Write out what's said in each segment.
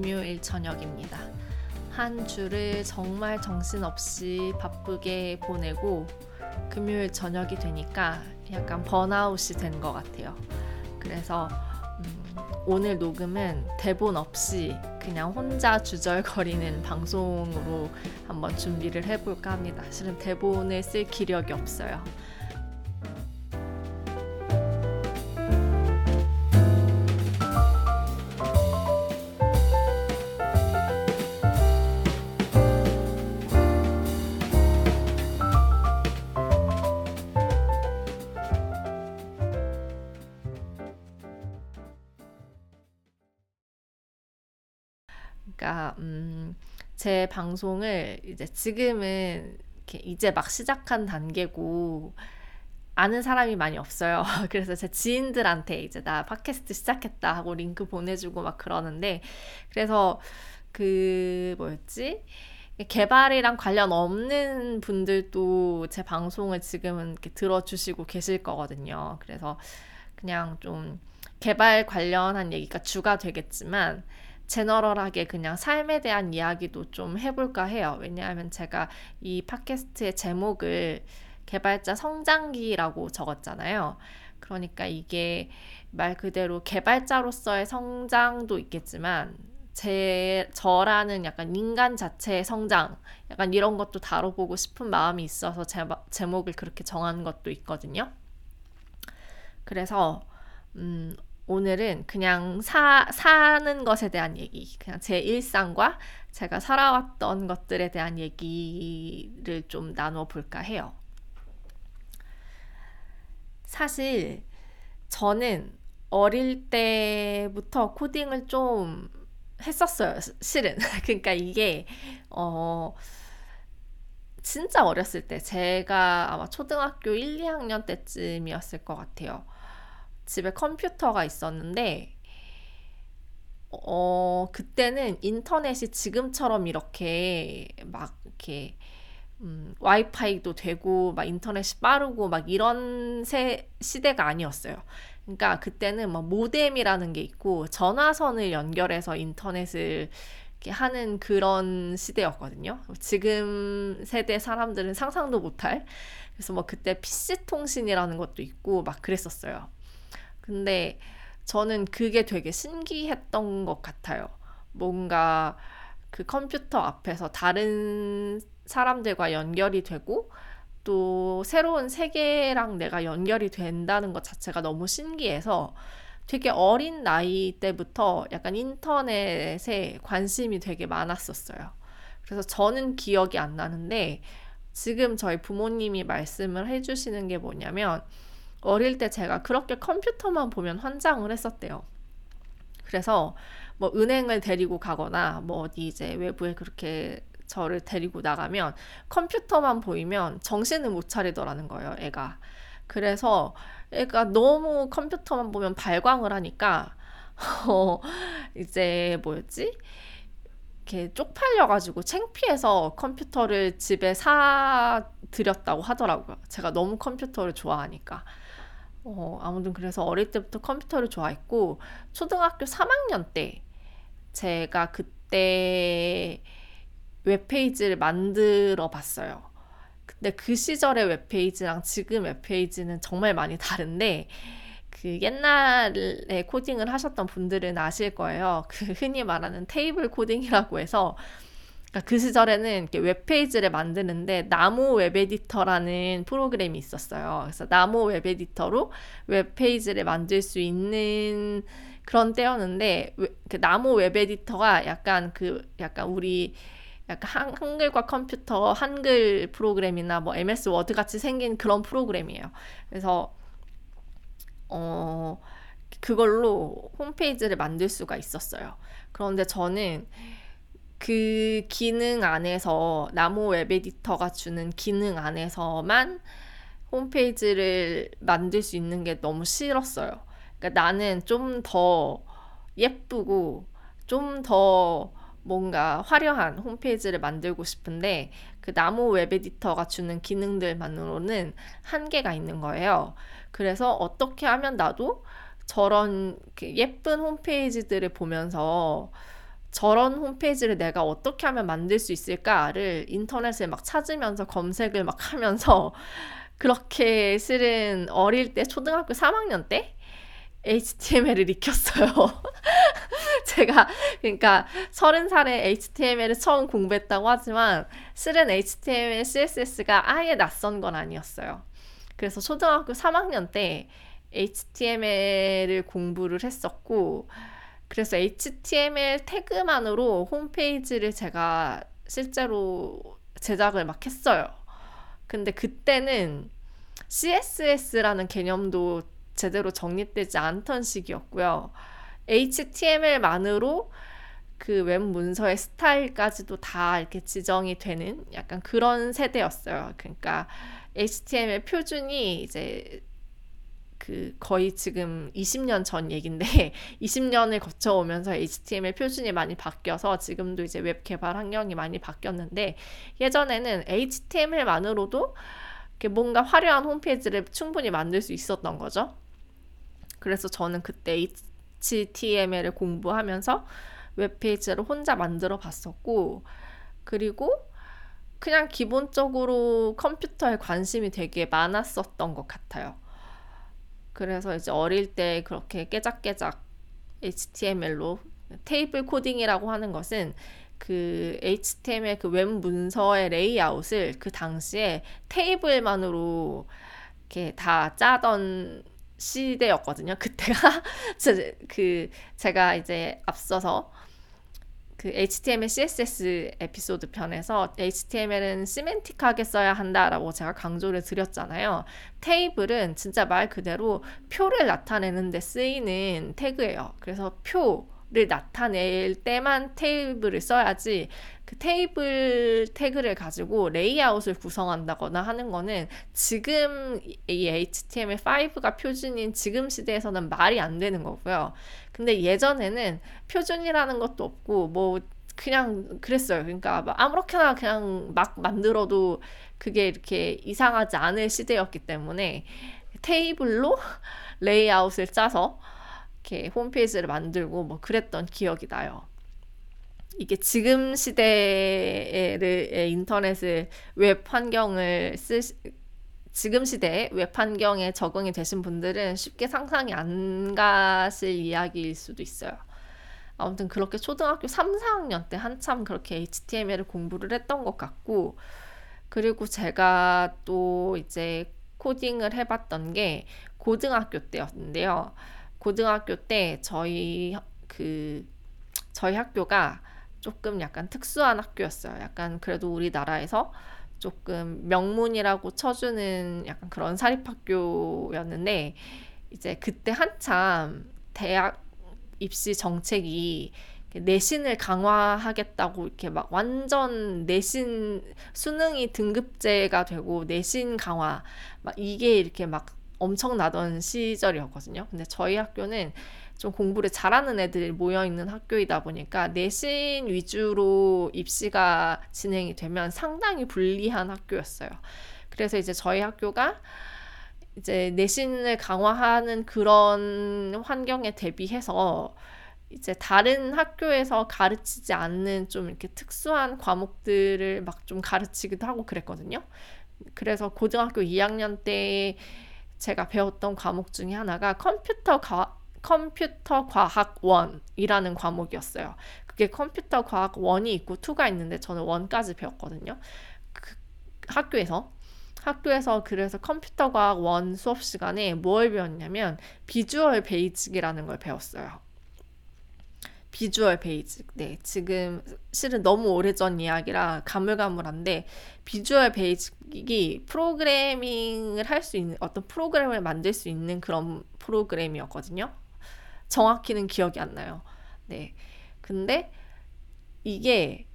금요일 저녁입니다. 한 주를 정말 정신없이 바쁘게 보내고 금요일 저녁이 되니까 약간 번아웃이 된 것 같아요. 그래서 음, 오늘 녹음은 대본 없이 그냥 혼자 주절거리는 방송으로 한번 준비를 해볼까 합니다. 실은 대본을 쓸 기력이 없어요. 그러니까 음, 제 방송을 이제 지금은 이제 막 시작한 단계고 아는 사람이 많이 없어요. 그래서 제 지인들한테 이제 나 팟캐스트 시작했다 하고 링크 보내주고 막 그러는데 그래서 그 뭐였지? 개발이랑 관련 없는 분들도 제 방송을 지금은 이렇게 들어주시고 계실 거거든요. 그래서 그냥 좀 개발 관련한 얘기가 주가 되겠지만 제너럴하게 그냥 삶에 대한 이야기도 좀 해볼까 해요. 왜냐하면 제가 이 팟캐스트의 제목을 개발자 성장기라고 적었잖아요. 그러니까 이게 말 그대로 개발자로서의 성장도 있겠지만 제 저라는 약간 인간 자체의 성장 약간 이런 것도 다뤄보고 싶은 마음이 있어서 제, 제목을 그렇게 정한 것도 있거든요. 그래서 음, 오늘은 그냥 사, 사는 것에 대한 얘기, 그냥 제 일상과 제가 살아왔던 것들에 대한 얘기를 좀 나눠 볼까 해요. 사실 저는 어릴 때부터 코딩을 좀 했었어요. 실은. 그러니까 이게 어 진짜 어렸을 때 제가 아마 초등학교 1, 2학년 때쯤이었을 것 같아요. 집에 컴퓨터가 있었는데 어 그때는 인터넷이 지금처럼 이렇게 막 이렇게 음, 와이파이도 되고 막 인터넷이 빠르고 막 이런 세, 시대가 아니었어요. 그러니까 그때는 막 모뎀이라는 게 있고 전화선을 연결해서 인터넷을 하는 그런 시대였거든요. 지금 세대 사람들은 상상도 못할. 그래서 뭐 그때 PC 통신이라는 것도 있고 막 그랬었어요. 근데 저는 그게 되게 신기했던 것 같아요. 뭔가 그 컴퓨터 앞에서 다른 사람들과 연결이 되고 또 새로운 세계랑 내가 연결이 된다는 것 자체가 너무 신기해서 되게 어린 나이 때부터 약간 인터넷에 관심이 되게 많았었어요. 그래서 저는 기억이 안 나는데 지금 저희 부모님이 말씀을 해주시는 게 뭐냐면 어릴 때 제가 그렇게 컴퓨터만 보면 환장을 했었대요. 그래서 뭐 은행을 데리고 가거나 뭐 어디 이제 외부에 그렇게 저를 데리고 나가면 컴퓨터만 보이면 정신을 못 차리더라는 거예요, 애가. 그래서 애가 너무 컴퓨터만 보면 발광을 하니까 어, 이제 뭐였지? 이렇게 쪽팔려가지고 창피해서 컴퓨터를 집에 사 드렸다고 하더라고요. 제가 너무 컴퓨터를 좋아하니까. 어, 아무튼 그래서 어릴 때부터 컴퓨터를 좋아했고 초등학교 3학년 때 제가 그때 웹페이지를 만들어 봤어요. 근데 그 시절의 웹페이지랑 지금 웹페이지는 정말 많이 다른데 그 옛날에 코딩을 하셨던 분들은 아실 거예요. 그 흔히 말하는 테이블 코딩이라고 해서 그러니까 그 시절에는 웹페이지를 만드는데 나모 웹 에디터라는 프로그램이 있었어요. 그래서 나모 웹 에디터로 웹페이지를 만들 수 있는 그런 때였는데 그 나모 웹 에디터가 약간 그 약간 우리 약간 한, 글과 컴퓨터 한글 프로그램이나 뭐 MS Word 같이 생긴 그런 프로그램이에요. 그래서 어 그걸로 홈페이지를 만들 수가 있었어요. 그런데 저는 그 기능 안에서 나무 웹 에디터가 주는 기능 안에서만 홈페이지를 만들 수 있는 게 너무 싫었어요. 그러니까 나는 좀 더 예쁘고 좀 더 뭔가 화려한 홈페이지를 만들고 싶은데 그 나무 웹 에디터가 주는 기능들만으로는 한계가 있는 거예요. 그래서 어떻게 하면 나도 저런 예쁜 홈페이지들을 보면서 저런 홈페이지를 내가 어떻게 하면 만들 수 있을까를 인터넷에 막 찾으면서 검색을 막 하면서 그렇게 실은 어릴 때 초등학교 3학년 때 HTML을 익혔어요. 제가 그러니까 서른 살에 HTML을 처음 공부했다고 하지만 실은 HTML, CSS가 아예 낯선 건 아니었어요. 그래서 초등학교 3학년 때 HTML을 공부를 했었고 그래서 HTML 태그만으로 홈페이지를 제가 실제로 제작을 막 했어요. 근데 그때는 CSS라는 개념도 제대로 정립되지 않던 시기였고요. HTML만으로 그 웹 문서의 스타일까지도 다 이렇게 지정이 되는 약간 그런 세대였어요. 그러니까 HTML 표준이 이제 그 거의 지금 20년 전 얘긴데 20년을 거쳐오면서 HTML 표준이 많이 바뀌어서 지금도 이제 웹 개발 환경이 많이 바뀌었는데 예전에는 HTML만으로도 뭔가 화려한 홈페이지를 충분히 만들 수 있었던 거죠. 그래서 저는 그때 HTML을 공부하면서 웹페이지를 혼자 만들어 봤었고, 그리고 그냥 기본적으로 컴퓨터에 관심이 되게 많았었던 것 같아요. 그래서 이제 어릴 때 그렇게 깨작깨작 HTML로 테이블 코딩이라고 하는 것은 그 HTML 그 웹 문서의 레이아웃을 그 당시에 테이블만으로 이렇게 다 짜던 시대였거든요. 그때가 그 제가 이제 앞서서 그 HTML, CSS 에피소드 편에서 HTML은 시멘틱하게 써야 한다라고 제가 강조를 드렸잖아요. 테이블은 진짜 말 그대로 표를 나타내는 데 쓰이는 태그예요. 그래서 표, 를 나타낼 때만 테이블을 써야지 그 테이블 태그를 가지고 레이아웃을 구성한다거나 하는 거는 지금 이 HTML5가 표준인 지금 시대에서는 말이 안 되는 거고요. 근데 예전에는 표준이라는 것도 없고 뭐 그냥 그랬어요. 그러니까 아무렇게나 그냥 막 만들어도 그게 이렇게 이상하지 않을 시대였기 때문에 테이블로 레이아웃을 짜서 이렇게 홈페이지를 만들고 뭐 그랬던 기억이 나요. 이게 지금 시대의 인터넷을 웹 환경을 쓰 지금 시대에 웹 환경에 적응이 되신 분들은 쉽게 상상이 안 가실 이야기일 수도 있어요. 아무튼 그렇게 초등학교 3, 4학년 때 한참 그렇게 HTML을 공부를 했던 것 같고, 그리고 제가 또 이제 코딩을 해봤던 게 고등학교 때였는데요. 고등학교 때 저희 그 저희 학교가 조금 약간 특수한 학교였어요. 약간 그래도 우리나라에서 조금 명문이라고 쳐주는 약간 그런 사립학교였는데 이제 그때 한참 대학 입시 정책이 내신을 강화하겠다고 이렇게 막 완전 내신 수능이 등급제가 되고 내신 강화 막 이게 이렇게 막 엄청 나던 시절이었거든요. 근데 저희 학교는 좀 공부를 잘하는 애들이 모여 있는 학교이다 보니까 내신 위주로 입시가 진행이 되면 상당히 불리한 학교였어요. 그래서 이제 저희 학교가 이제 내신을 강화하는 그런 환경에 대비해서 이제 다른 학교에서 가르치지 않는 좀 이렇게 특수한 과목들을 막 좀 가르치기도 하고 그랬거든요. 그래서 고등학교 2학년 때 제가 배웠던 과목 중에 하나가 컴퓨터 과, 컴퓨터 과학 one이라는 과목이었어요. 그게 컴퓨터 과학 one이 있고 two가 있는데 저는 one까지 배웠거든요. 그 학교에서 학교에서 그래서 컴퓨터 과학 one 수업 시간에 뭘 배웠냐면 Visual Basic이라는 걸 배웠어요. Visual Basic. 네, 지금 실은 너무 오래전 이야기라 가물가물한데 비주얼 베이직이 프로그래밍을 할 수 있는 어떤 프로그램을 만들 수 있는 그런 프로그램이었거든요. 정확히는 기억이 안 나요. 네. 근데 이게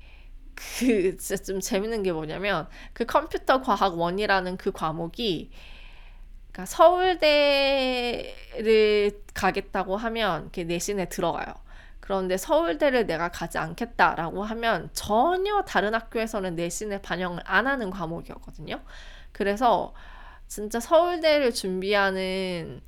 그 진짜 좀 재밌는 게 뭐냐면 그 컴퓨터 과학 원이라는 그 과목이 그러니까 서울대를 가겠다고 하면 이렇게 내신에 들어가요. 그런데 서울대를 내가 가지 않겠다라고 하면 전혀 다른 학교에서는 내신에 반영을 안 하는 과목이었거든요. 그래서 진짜 서울대를 준비하는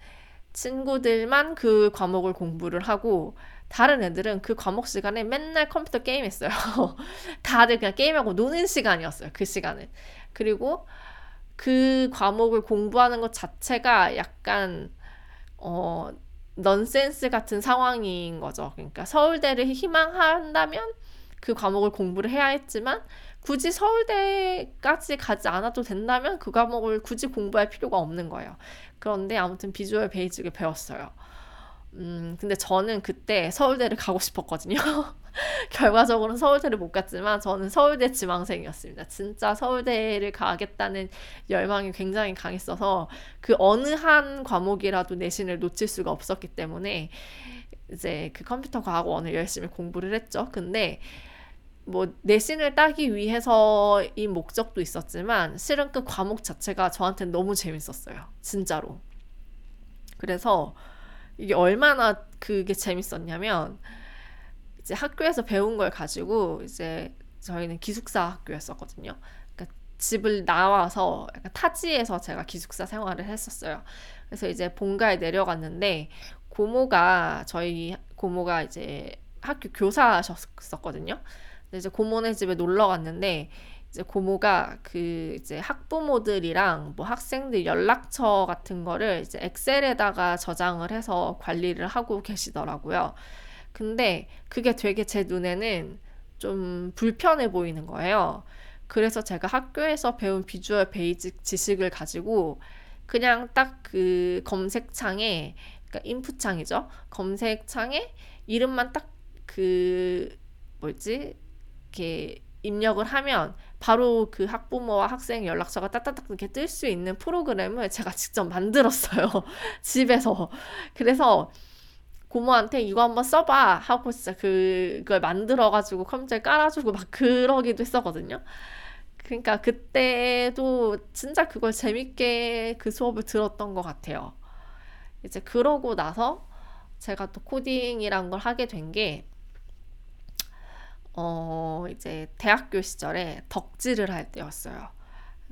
친구들만 그 과목을 공부를 하고 다른 애들은 그 과목 시간에 맨날 컴퓨터 게임 했어요. 다들 그냥 게임하고 노는 시간이었어요. 그 시간은. 그리고 그 과목을 공부하는 것 자체가 약간 어 넌센스 같은 상황인 거죠. 그러니까 서울대를 희망한다면 그 과목을 공부를 해야 했지만 굳이 서울대까지 가지 않아도 된다면 그 과목을 굳이 공부할 필요가 없는 거예요. 그런데 아무튼 비주얼 베이직을 배웠어요. 음, 근데 저는 그때 서울대를 가고 싶었거든요. 결과적으로는 서울대를 못 갔지만 저는 서울대 지망생이었습니다. 진짜 서울대를 가겠다는 열망이 굉장히 강했어서 그 어느 한 과목이라도 내신을 놓칠 수가 없었기 때문에 이제 그 컴퓨터 과학원을 열심히 공부를 했죠. 근데 뭐 내신을 따기 위해서인 목적도 있었지만 실은 그 과목 자체가 저한테는 너무 재밌었어요. 진짜로. 그래서 이게 얼마나 그게 재밌었냐면 이제 학교에서 배운 걸 가지고 이제 저희는 기숙사 학교였었거든요. 그러니까 집을 나와서 약간 타지에서 제가 기숙사 생활을 했었어요. 그래서 이제 본가에 내려갔는데 고모가 저희 고모가 이제 학교 교사셨었거든요. 이제 고모네 집에 놀러 갔는데 이제 고모가 그 이제 학부모들이랑 뭐 학생들 연락처 같은 거를 이제 엑셀에다가 저장을 해서 관리를 하고 계시더라고요. 근데 그게 되게 제 눈에는 좀 불편해 보이는 거예요. 그래서 제가 학교에서 배운 Visual Basic 지식을 가지고 그냥 딱 그 검색창에 그러니까 인풋 창이죠. 검색창에 이름만 딱 그 뭐지 이렇게 입력을 하면 바로 그 학부모와 학생 연락처가 따따딱 이렇게 뜰 수 있는 프로그램을 제가 직접 만들었어요. 집에서. 그래서 고모한테 이거 한번 써봐 하고 진짜 그걸 만들어가지고 컴퓨터에 깔아주고 막 그러기도 했었거든요. 그러니까 그때도 진짜 그걸 재밌게 그 수업을 들었던 것 같아요. 이제 그러고 나서 제가 또 코딩이란 걸 하게 된 게 어, 이제 대학교 시절에 덕질을 할 때였어요.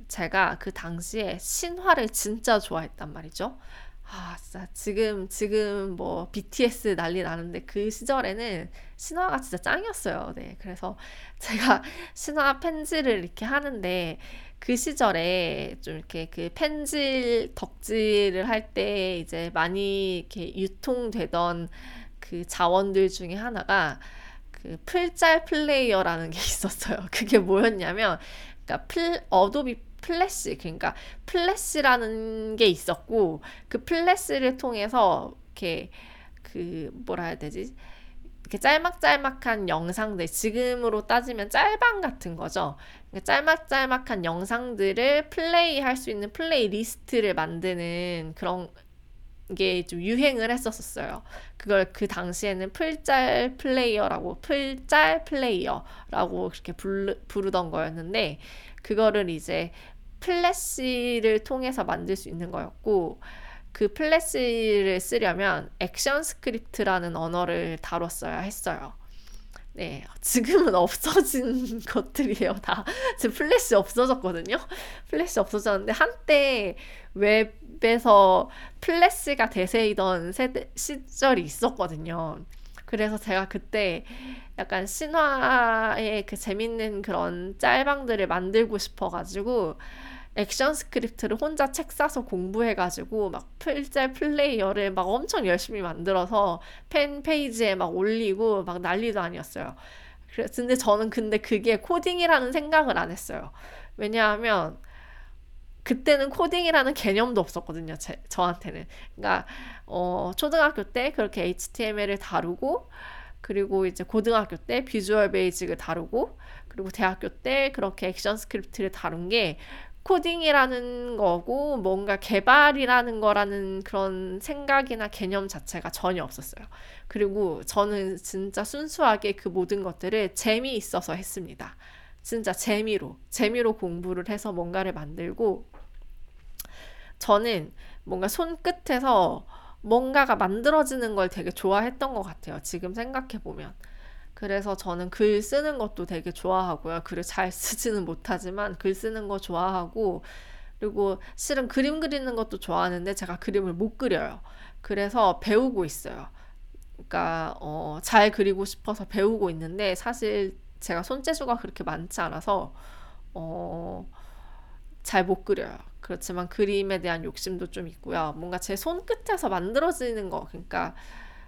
제가 그 당시에 신화를 진짜 좋아했단 말이죠. 아, 진짜 지금 지금 뭐 BTS 난리 나는데 그 시절에는 신화가 진짜 짱이었어요. 네. 그래서 제가 신화 펜질을 이렇게 하는데 그 시절에 좀 이렇게 그 펜질 덕질을 할 때 이제 많이 이렇게 유통되던 그 자원들 중에 하나가 그 풀짤 플레이어라는 게 있었어요. 그게 뭐였냐면, 그러니까 플, Adobe Flash, 그러니까 Flash라는 게 있었고, 그 Flash를 통해서 이렇게 그 뭐라 해야 되지? 이렇게 짤막짤막한 영상들, 지금으로 따지면 짤방 같은 거죠. 그러니까 짤막짤막한 영상들을 플레이 할 수 있는 playlist를 만드는 그런 게 좀 유행을 했었어요. 그걸 그 당시에는 풀짤 플레이어라고 풀짤 플레이어라고 그렇게 부르, 부르던 거였는데 그거를 이제 Flash를 통해서 만들 수 있는 거였고 그 Flash를 쓰려면 ActionScript라는 언어를 다뤘어야 했어요. 네, 지금은 없어진 것들이에요. 다. 지금 플래시 없어졌거든요. 플래시 없어졌는데, 한때 웹 에서 Flash가 대세이던 세대, 시절이 있었거든요. 그래서 제가 그때 약간 신화의 그 재밌는 그런 짤방들을 만들고 싶어가지고, ActionScript를 혼자 책 사서 공부해가지고 막 풀짤 플레이어를 막 엄청 열심히 만들어서 팬 페이지에 막 올리고 막 난리도 아니었어요. 근데 저는 근데 그게 코딩이라는 생각을 안 했어요. 왜냐하면 그때는 코딩이라는 개념도 없었거든요. 제, 저한테는. 그러니까 어, 초등학교 때 그렇게 HTML을 다루고 그리고 이제 고등학교 때 Visual Basic을 다루고 그리고 대학교 때 그렇게 ActionScript를 다룬 게 코딩이라는 거고 뭔가 개발이라는 거라는 그런 생각이나 개념 자체가 전혀 없었어요. 그리고 저는 진짜 순수하게 그 모든 것들을 재미있어서 했습니다. 진짜 재미로, 재미로 공부를 해서 뭔가를 만들고 저는 뭔가 손끝에서 뭔가가 만들어지는 걸 되게 좋아했던 것 같아요. 지금 생각해보면. 그래서 저는 글 쓰는 것도 되게 좋아하고요. 글을 잘 쓰지는 못하지만 글 쓰는 거 좋아하고 그리고 실은 그림 그리는 것도 좋아하는데 제가 그림을 못 그려요. 그래서 배우고 있어요. 그러니까 어, 잘 그리고 싶어서 배우고 있는데 사실 제가 손재주가 그렇게 많지 않아서 어, 잘 못 그려요. 그렇지만 그림에 대한 욕심도 좀 있고요. 뭔가 제 손끝에서 만들어지는 거, 그러니까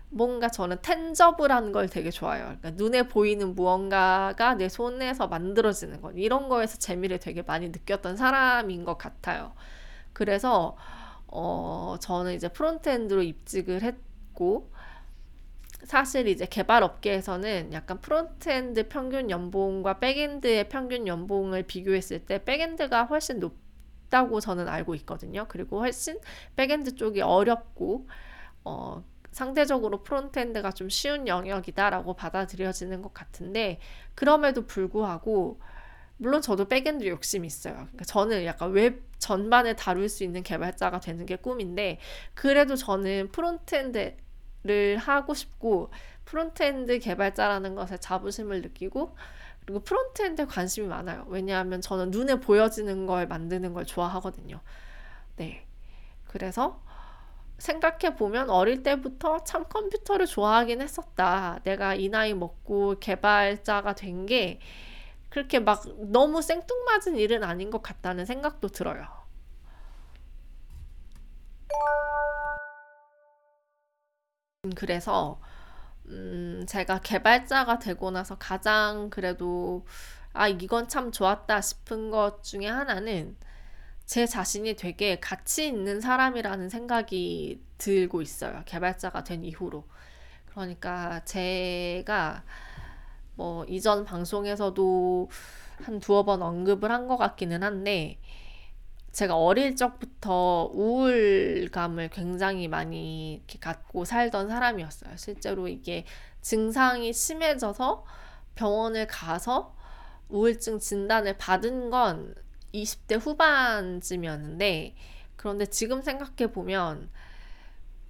뭔가 저는 tangible한 걸 되게 좋아해요. 그러니까 눈에 보이는 무언가가 내 손에서 만들어지는 것. 이런 거에서 재미를 되게 많이 느꼈던 사람인 것 같아요. 그래서, 어, 저는 이제 frontend로 입직을 했고, 사실 이제 개발 업계에서는 약간 frontend 평균 연봉과 backend의 평균 연봉을 비교했을 때 backend가 훨씬 높 다고 저는 알고 있거든요. 그리고 훨씬 backend 쪽이 어렵고, 어, 상대적으로 frontend가 좀 쉬운 영역이다라고 받아들여지는 것 같은데 그럼에도 불구하고 물론 저도 backend 욕심이 있어요. 그러니까 저는 약간 웹 전반을 다룰 수 있는 개발자가 되는 게 꿈인데 그래도 저는 frontend를 하고 싶고 frontend 개발자라는 것에 자부심을 느끼고 그리고 frontend에 관심이 많아요. 왜냐하면 저는 눈에 보여지는 걸 만드는 걸 좋아하거든요. 네. 그래서 생각해 보면 어릴 때부터 참 컴퓨터를 좋아하긴 했었다. 내가 이 나이 먹고 개발자가 된 게 그렇게 막 너무 생뚱맞은 일은 아닌 것 같다는 생각도 들어요. 음, 그래서 음, 제가 개발자가 되고 나서 가장 그래도 아 이건 참 좋았다 싶은 것 중에 하나는 제 자신이 되게 가치 있는 사람이라는 생각이 들고 있어요. 개발자가 된 이후로. 그러니까 제가 뭐 이전 방송에서도 한 두어 번 언급을 한 것 같기는 한데 제가 어릴 적부터 우울감을 굉장히 많이 이렇게 갖고 살던 사람이었어요. 실제로 이게 증상이 심해져서 병원을 가서 우울증 진단을 받은 건 20대 후반쯤이었는데 그런데 지금 생각해 보면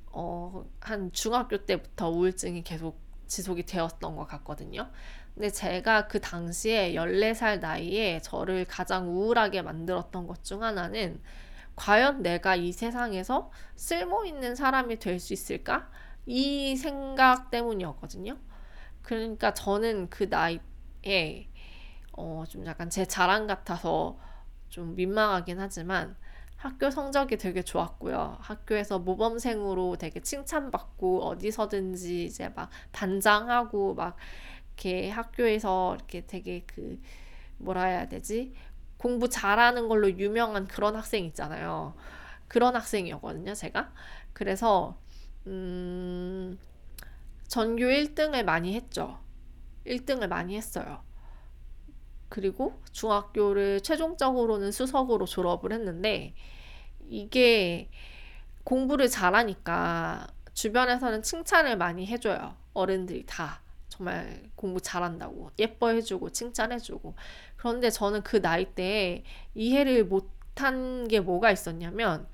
어, 한 중학교 때부터 우울증이 계속 지속이 되었던 것 같거든요. 근데 제가 그 당시에 14살 나이에 저를 가장 우울하게 만들었던 것 중 하나는 과연 내가 이 세상에서 쓸모 있는 사람이 될 수 있을까? 이 생각 때문이었거든요. 그러니까 저는 그 나이에 어, 좀 약간 제 자랑 같아서 좀 민망하긴 하지만 학교 성적이 되게 좋았고요. 학교에서 모범생으로 되게 칭찬받고 어디서든지 이제 막 반장하고 막 이렇게 학교에서 이렇게 되게 그 뭐라 해야 되지? 공부 잘하는 걸로 유명한 그런 학생 있잖아요. 그런 학생이었거든요, 제가. 그래서 음 전교 1등을 많이 했죠. 1등을 많이 했어요. 그리고 중학교를 최종적으로는 수석으로 졸업을 했는데 이게 공부를 잘하니까 주변에서는 칭찬을 많이 해줘요. 어른들이 다. 정말 공부 잘한다고 예뻐해주고 칭찬해주고 그런데 저는 그 나이 때에 이해를 못한 게 뭐가 있었냐면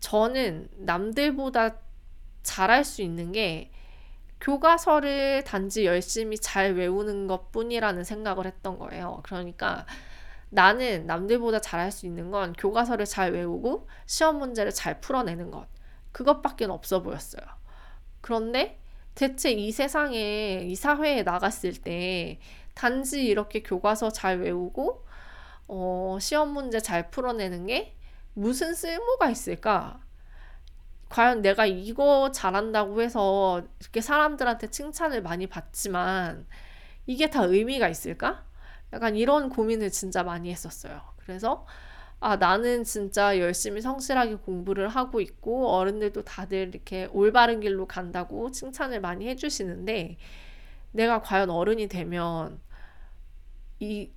저는 남들보다 잘할 수 있는 게 교과서를 단지 열심히 잘 외우는 것 뿐이라는 생각을 했던 거예요. 그러니까 나는 남들보다 잘할 수 있는 건 교과서를 잘 외우고 시험 문제를 잘 풀어내는 것. 그것밖에 없어 보였어요. 그런데 대체 이 세상에, 이 사회에 나갔을 때 단지 이렇게 교과서 잘 외우고, 어, 시험 문제 잘 풀어내는 게 무슨 쓸모가 있을까? 과연 내가 이거 잘한다고 해서 이렇게 사람들한테 칭찬을 많이 받지만 이게 다 의미가 있을까? 약간 이런 고민을 진짜 많이 했었어요. 그래서 아, 나는 진짜 열심히 성실하게 공부를 하고 있고 어른들도 다들 이렇게 올바른 길로 간다고 칭찬을 많이 해주시는데 내가 과연 어른이 되면 이,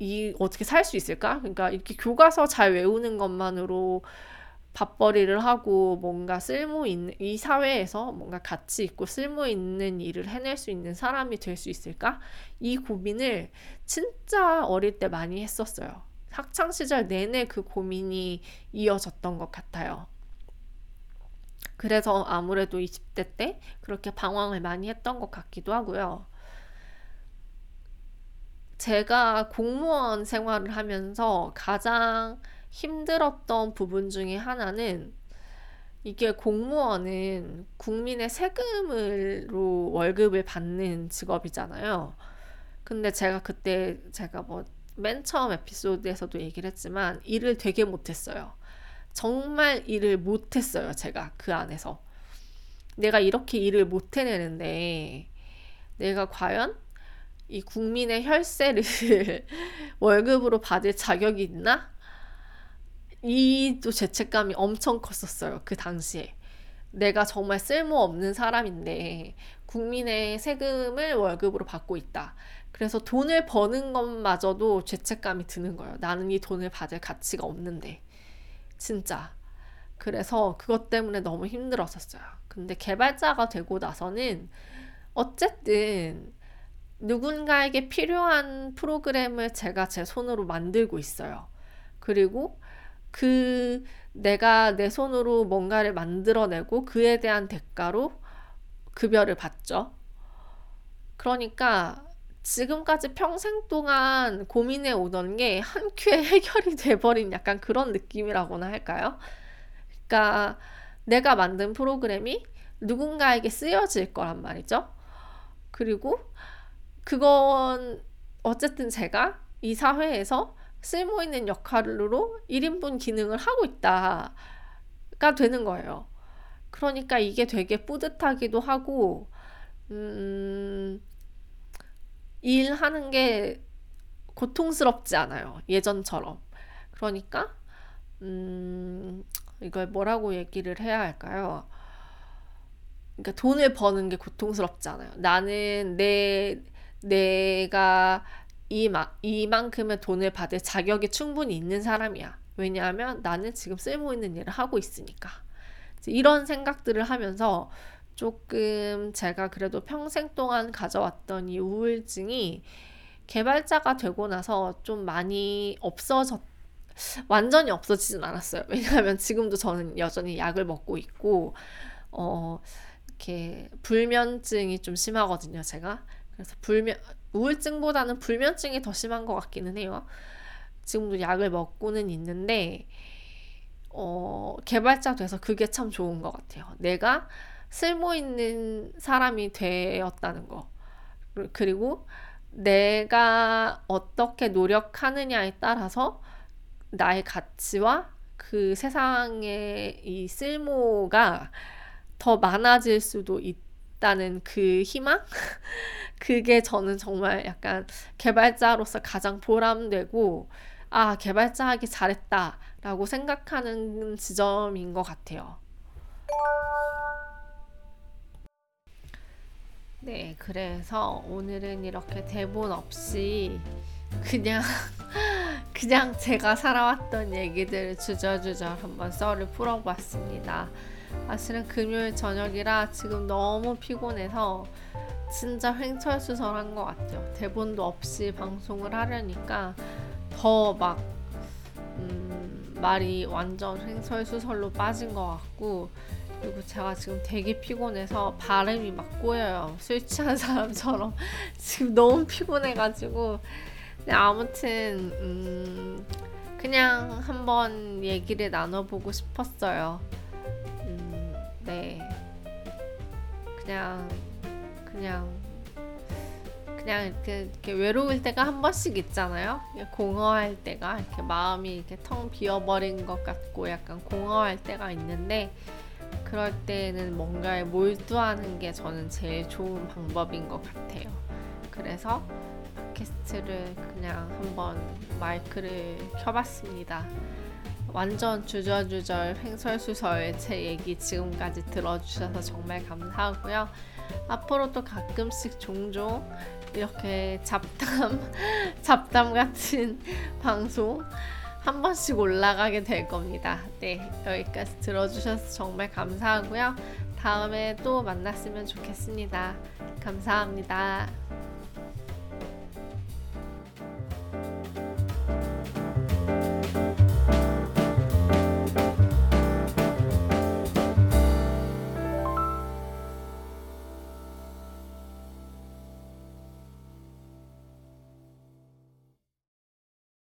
이 어떻게 살 수 있을까? 그러니까 이렇게 교과서 잘 외우는 것만으로 밥벌이를 하고 뭔가 쓸모 있는 이 사회에서 뭔가 가치 있고 쓸모 있는 일을 해낼 수 있는 사람이 될 수 있을까? 이 고민을 진짜 어릴 때 많이 했었어요. 학창 시절 내내 그 고민이 이어졌던 것 같아요. 그래서 아무래도 20대 때 그렇게 방황을 많이 했던 것 같기도 하고요. 제가 공무원 생활을 하면서 가장 힘들었던 부분 중에 하나는 이게 공무원은 국민의 세금으로 월급을 받는 직업이잖아요. 근데 제가 그때 제가 뭐 맨 처음 에피소드에서도 얘기를 했지만 일을 되게 못했어요. 정말 일을 못했어요. 제가 그 안에서. 내가 이렇게 일을 못 해내는데 내가 과연 이 국민의 혈세를 월급으로 받을 자격이 있나? 이 또 죄책감이 엄청 컸었어요. 그 당시에. 내가 정말 쓸모없는 사람인데 국민의 세금을 월급으로 받고 있다. 그래서 돈을 버는 것마저도 죄책감이 드는 거예요. 나는 이 돈을 받을 가치가 없는데. 진짜. 그래서 그것 때문에 너무 힘들었었어요. 근데 개발자가 되고 나서는 어쨌든 누군가에게 필요한 프로그램을 제가 제 손으로 만들고 있어요. 그리고 그 내가 내 손으로 뭔가를 만들어내고 그에 대한 대가로 급여를 받죠. 그러니까 지금까지 평생 동안 고민해 오던 게 한 큐에 해결이 돼버린 약간 그런 느낌이라고나 할까요? 그러니까 내가 만든 프로그램이 누군가에게 쓰여질 거란 말이죠. 그리고 그건 어쨌든 제가 이 사회에서 쓸모 있는 역할로 1인분 기능을 하고 있다가 되는 거예요. 그러니까 이게 되게 뿌듯하기도 하고, 음, 일하는 게 고통스럽지 않아요. 예전처럼. 그러니까, 음, 이걸 뭐라고 얘기를 해야 할까요? 그러니까 돈을 버는 게 고통스럽지 않아요. 나는 내, 내가 이마, 이만큼의 돈을 받을 자격이 충분히 있는 사람이야. 왜냐하면 나는 지금 쓸모 있는 일을 하고 있으니까. 이런 생각들을 하면서 조금 제가 그래도 평생 동안 가져왔던 이 우울증이 개발자가 되고 나서 좀 많이 없어졌, 완전히 없어지진 않았어요. 왜냐하면 지금도 저는 여전히 약을 먹고 있고, 어, 이렇게 불면증이 좀 심하거든요, 제가. 그래서 불면, 우울증보다는 불면증이 더 심한 것 같기는 해요. 지금도 약을 먹고는 있는데, 어, 개발자 돼서 그게 참 좋은 것 같아요. 내가 쓸모 있는 사람이 되었다는 거. 그리고 내가 어떻게 노력하느냐에 따라서 나의 가치와 그 세상의 이 쓸모가 더 많아질 수도 있다는 그 희망? 그게 저는 정말 약간 개발자로서 가장 보람되고, 아, 개발자 하기 잘했다. 라고 생각하는 지점인 것 같아요. 네, 그래서 오늘은 이렇게 대본 없이 그냥 그냥 제가 살아왔던 얘기들 주저주저 한번 썰을 풀어봤습니다. 사실은 금요일 저녁이라 지금 너무 피곤해서 진짜 횡철수설한 것 같아요. 대본도 없이 방송을 하려니까 더막 음, 말이 완전 횡설수설로 빠진 것 같고 그리고 제가 지금 되게 피곤해서 발음이 막 꼬여요. 술 취한 사람처럼 지금 너무 피곤해가지고 네, 아무튼 음, 그냥 한번 얘기를 나눠보고 싶었어요. 음, 네, 그냥 그냥 그냥 이렇게, 이렇게 외로울 때가 한 번씩 있잖아요. 공허할 때가 이렇게 마음이 이렇게 텅 비어버린 것 같고 약간 공허할 때가 있는데 그럴 때는 뭔가에 몰두하는 게 저는 제일 좋은 방법인 것 같아요. 그래서 팟캐스트를 그냥 한번 마이크를 켜봤습니다. 완전 주저주절 횡설수설 제 얘기 지금까지 들어주셔서 정말 감사하고요. 앞으로도 가끔씩 종종 이렇게 잡담, 잡담 같은 방송 한 번씩 올라가게 될 겁니다. 네, 여기까지 들어주셔서 정말 감사하고요. 다음에 또 만났으면 좋겠습니다. 감사합니다.